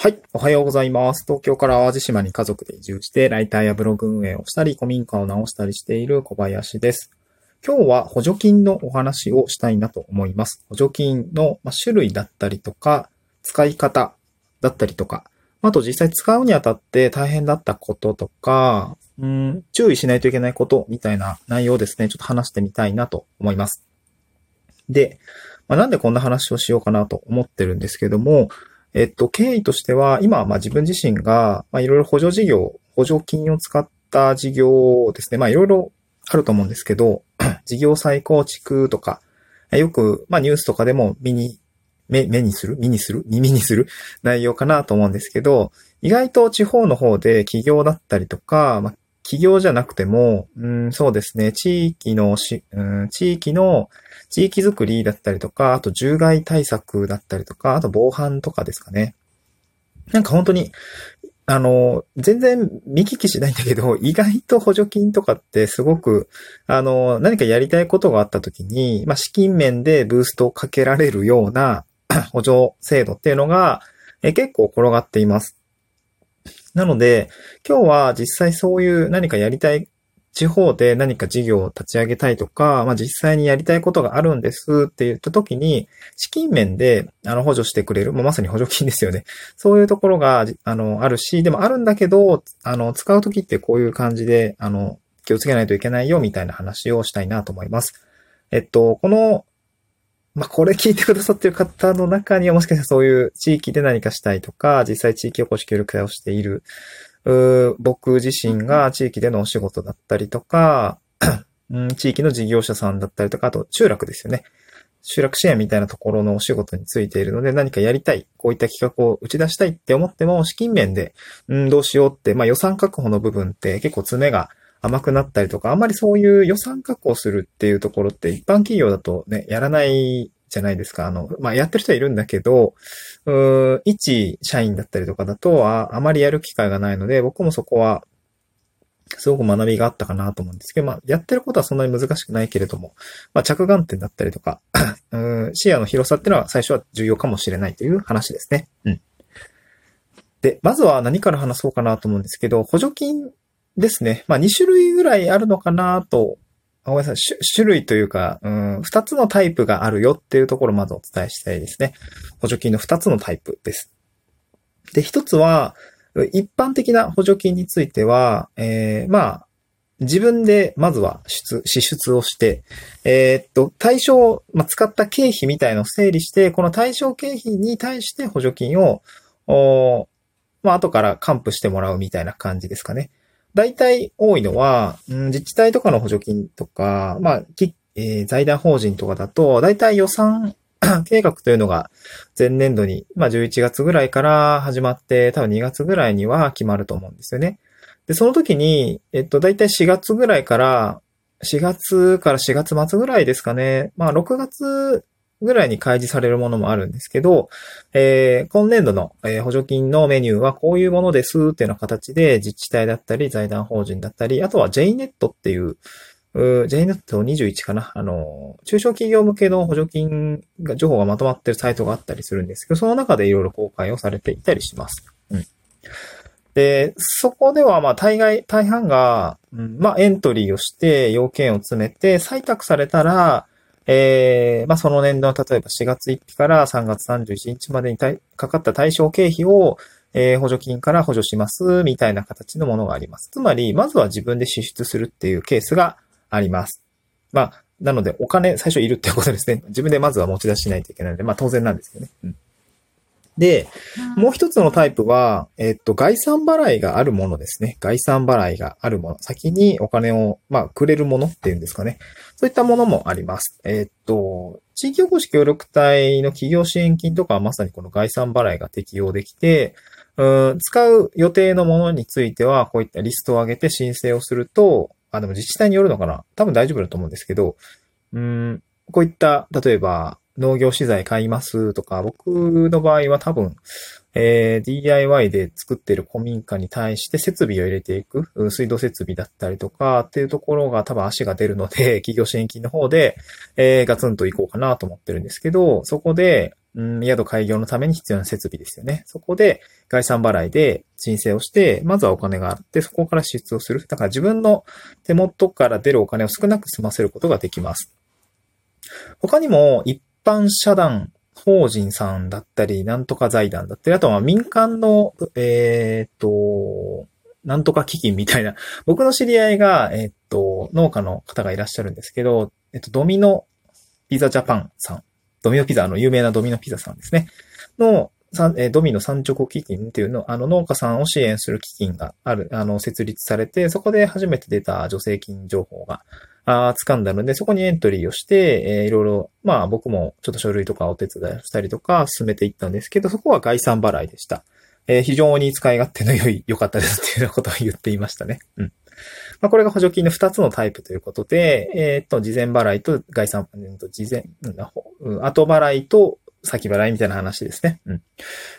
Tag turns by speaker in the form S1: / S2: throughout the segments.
S1: はい。おはようございます。東京から淡路島に家族で移住して、ライターやブログ運営をしたり、古民家を直したりしている小林です。今日は補助金のお話をしたいなと思います。補助金の種類だったりとか、使い方だったりとか、あと実際使うにあたって大変だったこととか、うん、注意しないといけないことみたいな内容ですね、ちょっと話してみたいなと思います。で、まあ、なんでこんな話をしようかなと思ってるんですけども、えっと、経緯としては、今、まあ自分自身が、まあいろいろ補助事業、補助金を使った事業ですね。まあいろいろあると思うんですけど、事業再構築とか、よく、まあニュースとかでも見に、目、目にする？見にする？耳にする？内容かなと思うんですけど、意外と地方の方で企業だったりとか、まあ、企業じゃなくても、うん、そうですね、地域のし、うん、地域の、地域づくりだったりとか、あと獣害対策だったりとか、あと防犯とかですかね。なんか本当に、あの、全然見聞きしないんだけど、意外と補助金とかってすごく、あの、何かやりたいことがあった時に、まあ、資金面でブーストをかけられるような 補助制度っていうのが、え結構転がっています。なので、今日は実際そういう何かやりたい地方で何か事業を立ち上げたいとか、まあ実際にやりたいことがあるんですって言った時に、資金面で、あの、補助してくれる、まあ、まさに補助金ですよね。そういうところが、あの、あるし、でもあるんだけど、あの、使う時ってこういう感じで、あの、気をつけないといけないよ、みたいな話をしたいなと思います。えっと、このまあ、これ聞いてくださってる方の中にはもしかしたらそういう地域で何かしたいとか、実際地域おこし協力隊をしている、僕自身が地域でのお仕事だったりとか、うん、地域の事業者さんだったりとか、あと集落ですよね。集落支援みたいなところのお仕事についているので、何かやりたい、こういった企画を打ち出したいって思っても、資金面で、うん、どうしようって、まあ予算確保の部分って結構詰めが甘くなったりとか、あんまりそういう予算確保するっていうところって一般企業だとね、やらないじゃないですか。あの、まあ、やってる人はいるんだけど、うん一社員だったりとかだとあ、あまりやる機会がないので、僕もそこは、すごく学びがあったかなと思うんですけど、まあ、やってることはそんなに難しくないけれども、まあ、着眼点だったりとか、うん視野の広さっていうのは最初は重要かもしれないという話ですね。うん。で、まずは何から話そうかなと思うんですけど、補助金ですね。まあ、2種類ぐらいあるのかなとごめんなさい、種類というか、うん、二つのタイプがあるよっていうところをまずお伝えしたいですね。補助金の二つのタイプです。で、一つは、一般的な補助金については、えー、まあ、自分でまずは出、支出をして、えー、っと、対象、まあ、使った経費みたいのを整理して、この対象経費に対して補助金を、おまあ、後から還付してもらうみたいな感じですかね。大体多いのは、うん、自治体とかの補助金とか、まあ、えー、財団法人とかだと、大体予算 計画というのが前年度に、まあ11月ぐらいから始まって、多分2月ぐらいには決まると思うんですよね。で、その時に、えっと、大体4月ぐらいから、4月から4月末ぐらいですかね。まあ6月ぐらいに開示されるものもあるんですけど、えー、今年度の、えー、補助金のメニューはこういうものですっていうような形で自治体だったり財団法人だったり、あとは JNET っていう、JNET21 かな？あの、中小企業向けの補助金が、情報がまとまってるサイトがあったりするんですけど、その中でいろいろ公開をされていたりします。うん。で、そこではまあ大概、大半が、うん、まあエントリーをして要件を詰めて採択されたら、えー、まあ、その年度の例えば4月1日から3月31日までにかかった対象経費を、えー、補助金から補助します、みたいな形のものがあります。つまり、まずは自分で支出するっていうケースがあります。まあ、なので、お金最初いるってことですね。自分でまずは持ち出しないといけないので、まあ当然なんですけどね。うんで、もう一つのタイプは、えっと、概算払いがあるものですね。概算払いがあるもの。先にお金を、まあ、くれるものっていうんですかね。そういったものもあります。えっと、地域おこし協力隊の企業支援金とかはまさにこの概算払いが適用できて、うん、使う予定のものについては、こういったリストを上げて申請をすると、あ、でも自治体によるのかな多分大丈夫だと思うんですけど、うん、こういった、例えば、農業資材買いますとか、僕の場合は多分、えー、DIY で作ってる古民家に対して設備を入れていく、水道設備だったりとかっていうところが多分足が出るので、企業支援金の方で、えー、ガツンと行こうかなと思ってるんですけど、そこで、うん、宿開業のために必要な設備ですよね。そこで概算払いで申請をして、まずはお金があって、そこから支出をする。だから自分の手元から出るお金を少なく済ませることができます。他にも一般社団法人さんだったり、なんとか財団だったり、あとは民間の、えー、っと、なんとか基金みたいな。僕の知り合いが、えー、っと、農家の方がいらっしゃるんですけど、えっと、ドミノピザジャパンさん。ドミノピザ、あの、有名なドミノピザさんですね。の、えドミノ産直基金っていうの、あの、農家さんを支援する基金がある、あの、設立されて、そこで初めて出た助成金情報があ掴んだので、そこにエントリーをして、えー、いろいろ、まあ僕もちょっと書類とかお手伝いしたりとか進めていったんですけど、そこは概算払いでした。えー、非常に使い勝手の良い、良かったですっていうようなことを言っていましたね。うん。まあ、これが補助金の2つのタイプということで、えー、っと、事前払いと概算、事前、後払いと先払いみたいな話ですね。うん。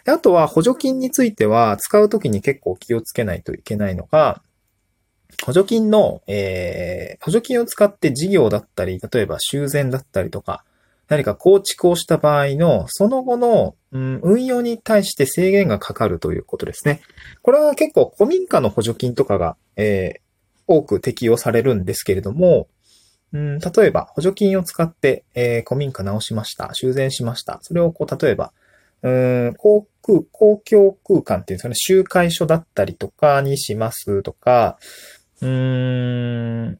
S1: であとは補助金については使うときに結構気をつけないといけないのが、補助金の、えー、補助金を使って事業だったり、例えば修繕だったりとか、何か構築をした場合の、その後の、うん、運用に対して制限がかかるということですね。これは結構古民家の補助金とかが、えー、多く適用されるんですけれども、うん、例えば補助金を使って、えー、古民家直しました。修繕しました。それをこう、例えば、うん、公空、公共空間っていうんですかね、集会所だったりとかにしますとか、うーん、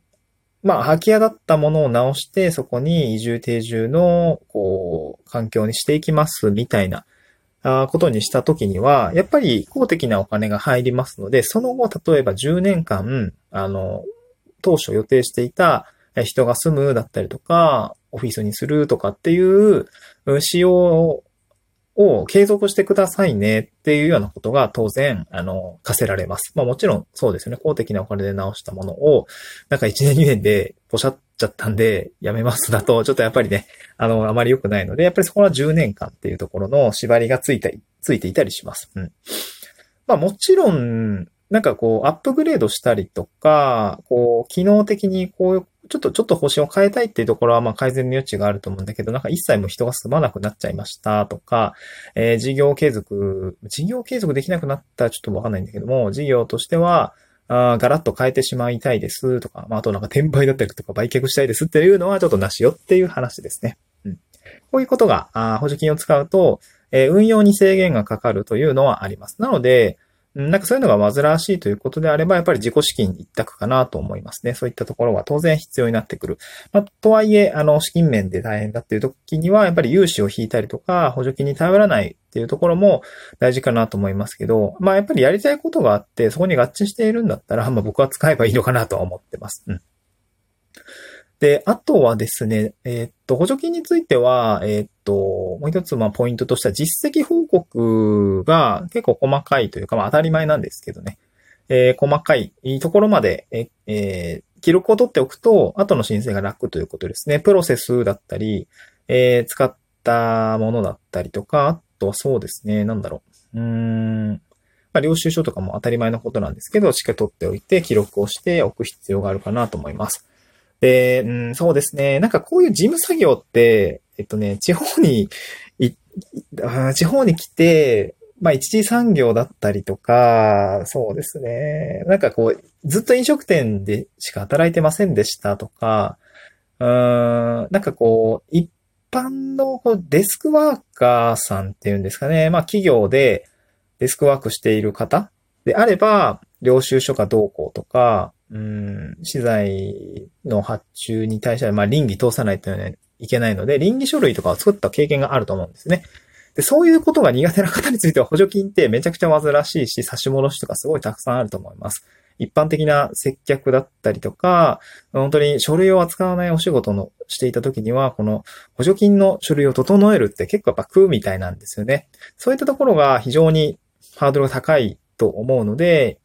S1: まあ、空き家だったものを直して、そこに移住定住の、こう、環境にしていきますみたいな、あことにしたときには、やっぱり公的なお金が入りますので、その後、例えば10年間、あの、当初予定していた人が住むだったりとか、オフィスにするとかっていう使用を継続してくださいねっていうようなことが当然、あの、課せられます。まあもちろんそうですね。公的なお金で直したものを、なんか1年2年でポシャっちゃったんでやめますだと、ちょっとやっぱりね、あの、あまり良くないので、やっぱりそこは10年間っていうところの縛りがついたり、ついていたりします。うん。まあもちろん、なんかこう、アップグレードしたりとか、こう、機能的にこうちょっと、ちょっと方針を変えたいっていうところは、まあ改善の余地があると思うんだけど、なんか一切も人が住まなくなっちゃいましたとか、えー、事業継続、事業継続できなくなったらちょっとわかんないんだけども、事業としては、あガラッと変えてしまいたいですとか、まあ、あとなんか転売だったりとか売却したいですっていうのはちょっとなしよっていう話ですね。うん。こういうことが、あ補助金を使うと、えー、運用に制限がかかるというのはあります。なので、なんかそういうのが煩わしいということであれば、やっぱり自己資金一択かなと思いますね。そういったところは当然必要になってくる。まあ、とはいえ、あの、資金面で大変だっていう時には、やっぱり融資を引いたりとか、補助金に頼らないっていうところも大事かなと思いますけど、まあ、やっぱりやりたいことがあって、そこに合致しているんだったら、まあ、僕は使えばいいのかなとは思ってます。うん。で、あとはですね、えー、っと、補助金については、えー、っと、もう一つ、まあ、ポイントとしては、実績報告が結構細かいというか、まあ、当たり前なんですけどね。えー、細かいところまで、ええー、記録を取っておくと、後の申請が楽ということですね。プロセスだったり、えー、使ったものだったりとか、あとはそうですね、なんだろう。うーん。まあ、領収書とかも当たり前のことなんですけど、しっかり取っておいて、記録をしておく必要があるかなと思います。で、うん、そうですね。なんかこういう事務作業って、えっとね、地方に、い地方に来て、まあ一次産業だったりとか、そうですね。なんかこう、ずっと飲食店でしか働いてませんでしたとか、うん、なんかこう、一般のこうデスクワーカーさんっていうんですかね。まあ企業でデスクワークしている方であれば、領収書がどうこうとか、うん、資材の発注に対しては、まあ、倫理通さないといけないので、倫理書類とかを作った経験があると思うんですね。で、そういうことが苦手な方については補助金ってめちゃくちゃ煩わしいし、差し戻しとかすごいたくさんあると思います。一般的な接客だったりとか、本当に書類を扱わないお仕事のしていた時には、この補助金の書類を整えるって結構やっぱ空みたいなんですよね。そういったところが非常にハードルが高いと思うので、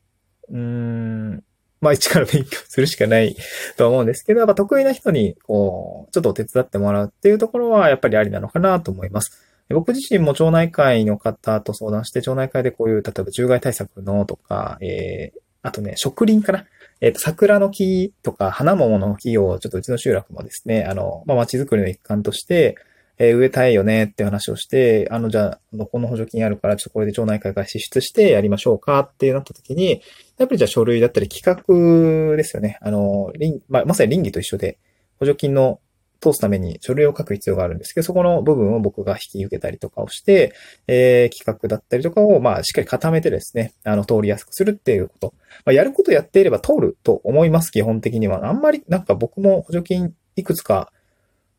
S1: うーん、まあ一から勉強するしかないと思うんですけど、やっぱ得意な人に、こう、ちょっと手伝ってもらうっていうところはやっぱりありなのかなと思います。僕自身も町内会の方と相談して、町内会でこういう、例えば獣害対策のとか、えー、あとね、植林かなえっ、ー、と、桜の木とか花桃の木をちょっとうちの集落もですね、あの、まあ、街づくりの一環として、えー、植えたいよねって話をして、あの、じゃあ、どこの補助金あるから、ちょっとこれで町内会から支出してやりましょうかってなった時に、やっぱりじゃあ書類だったり企画ですよね。あの、まあ、まさに倫理と一緒で、補助金の通すために書類を書く必要があるんですけど、そこの部分を僕が引き受けたりとかをして、えー、企画だったりとかを、まあ、しっかり固めてですね、あの、通りやすくするっていうこと。まあ、やることやっていれば通ると思います、基本的には。あんまり、なんか僕も補助金いくつか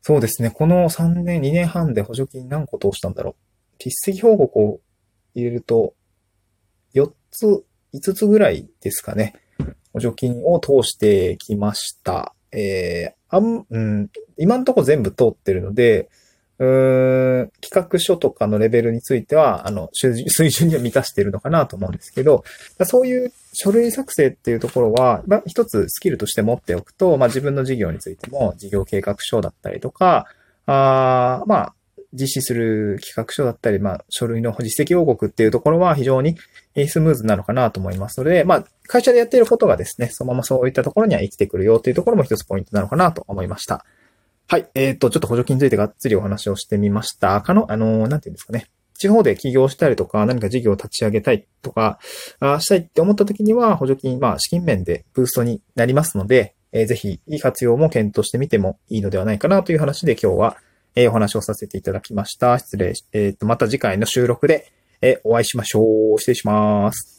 S1: そうですね。この3年、2年半で補助金何個通したんだろう。実績報告を入れると、4つ、5つぐらいですかね。補助金を通してきました。えー、あん、うん、今んとこ全部通ってるので、う、企画書とかのレベルについては、あの、水準には満たしているのかなと思うんですけど、そういう書類作成っていうところは、まあ、一つスキルとして持っておくと、まあ、自分の事業についても、事業計画書だったりとか、あまあ、実施する企画書だったり、まあ、書類の実績報告っていうところは非常にスムーズなのかなと思いますので、まあ、会社でやっていることがですね、そのままそういったところには生きてくるよっていうところも一つポイントなのかなと思いました。はい。えっ、ー、と、ちょっと補助金についてがっつりお話をしてみました。かの、あの、なんていうんですかね。地方で起業したりとか、何か事業を立ち上げたいとか、あしたいって思った時には、補助金、まあ、資金面でブーストになりますので、えー、ぜひ、いい活用も検討してみてもいいのではないかなという話で今日は、えー、お話をさせていただきました。失礼。えっ、ー、と、また次回の収録で、えー、お会いしましょう。失礼します。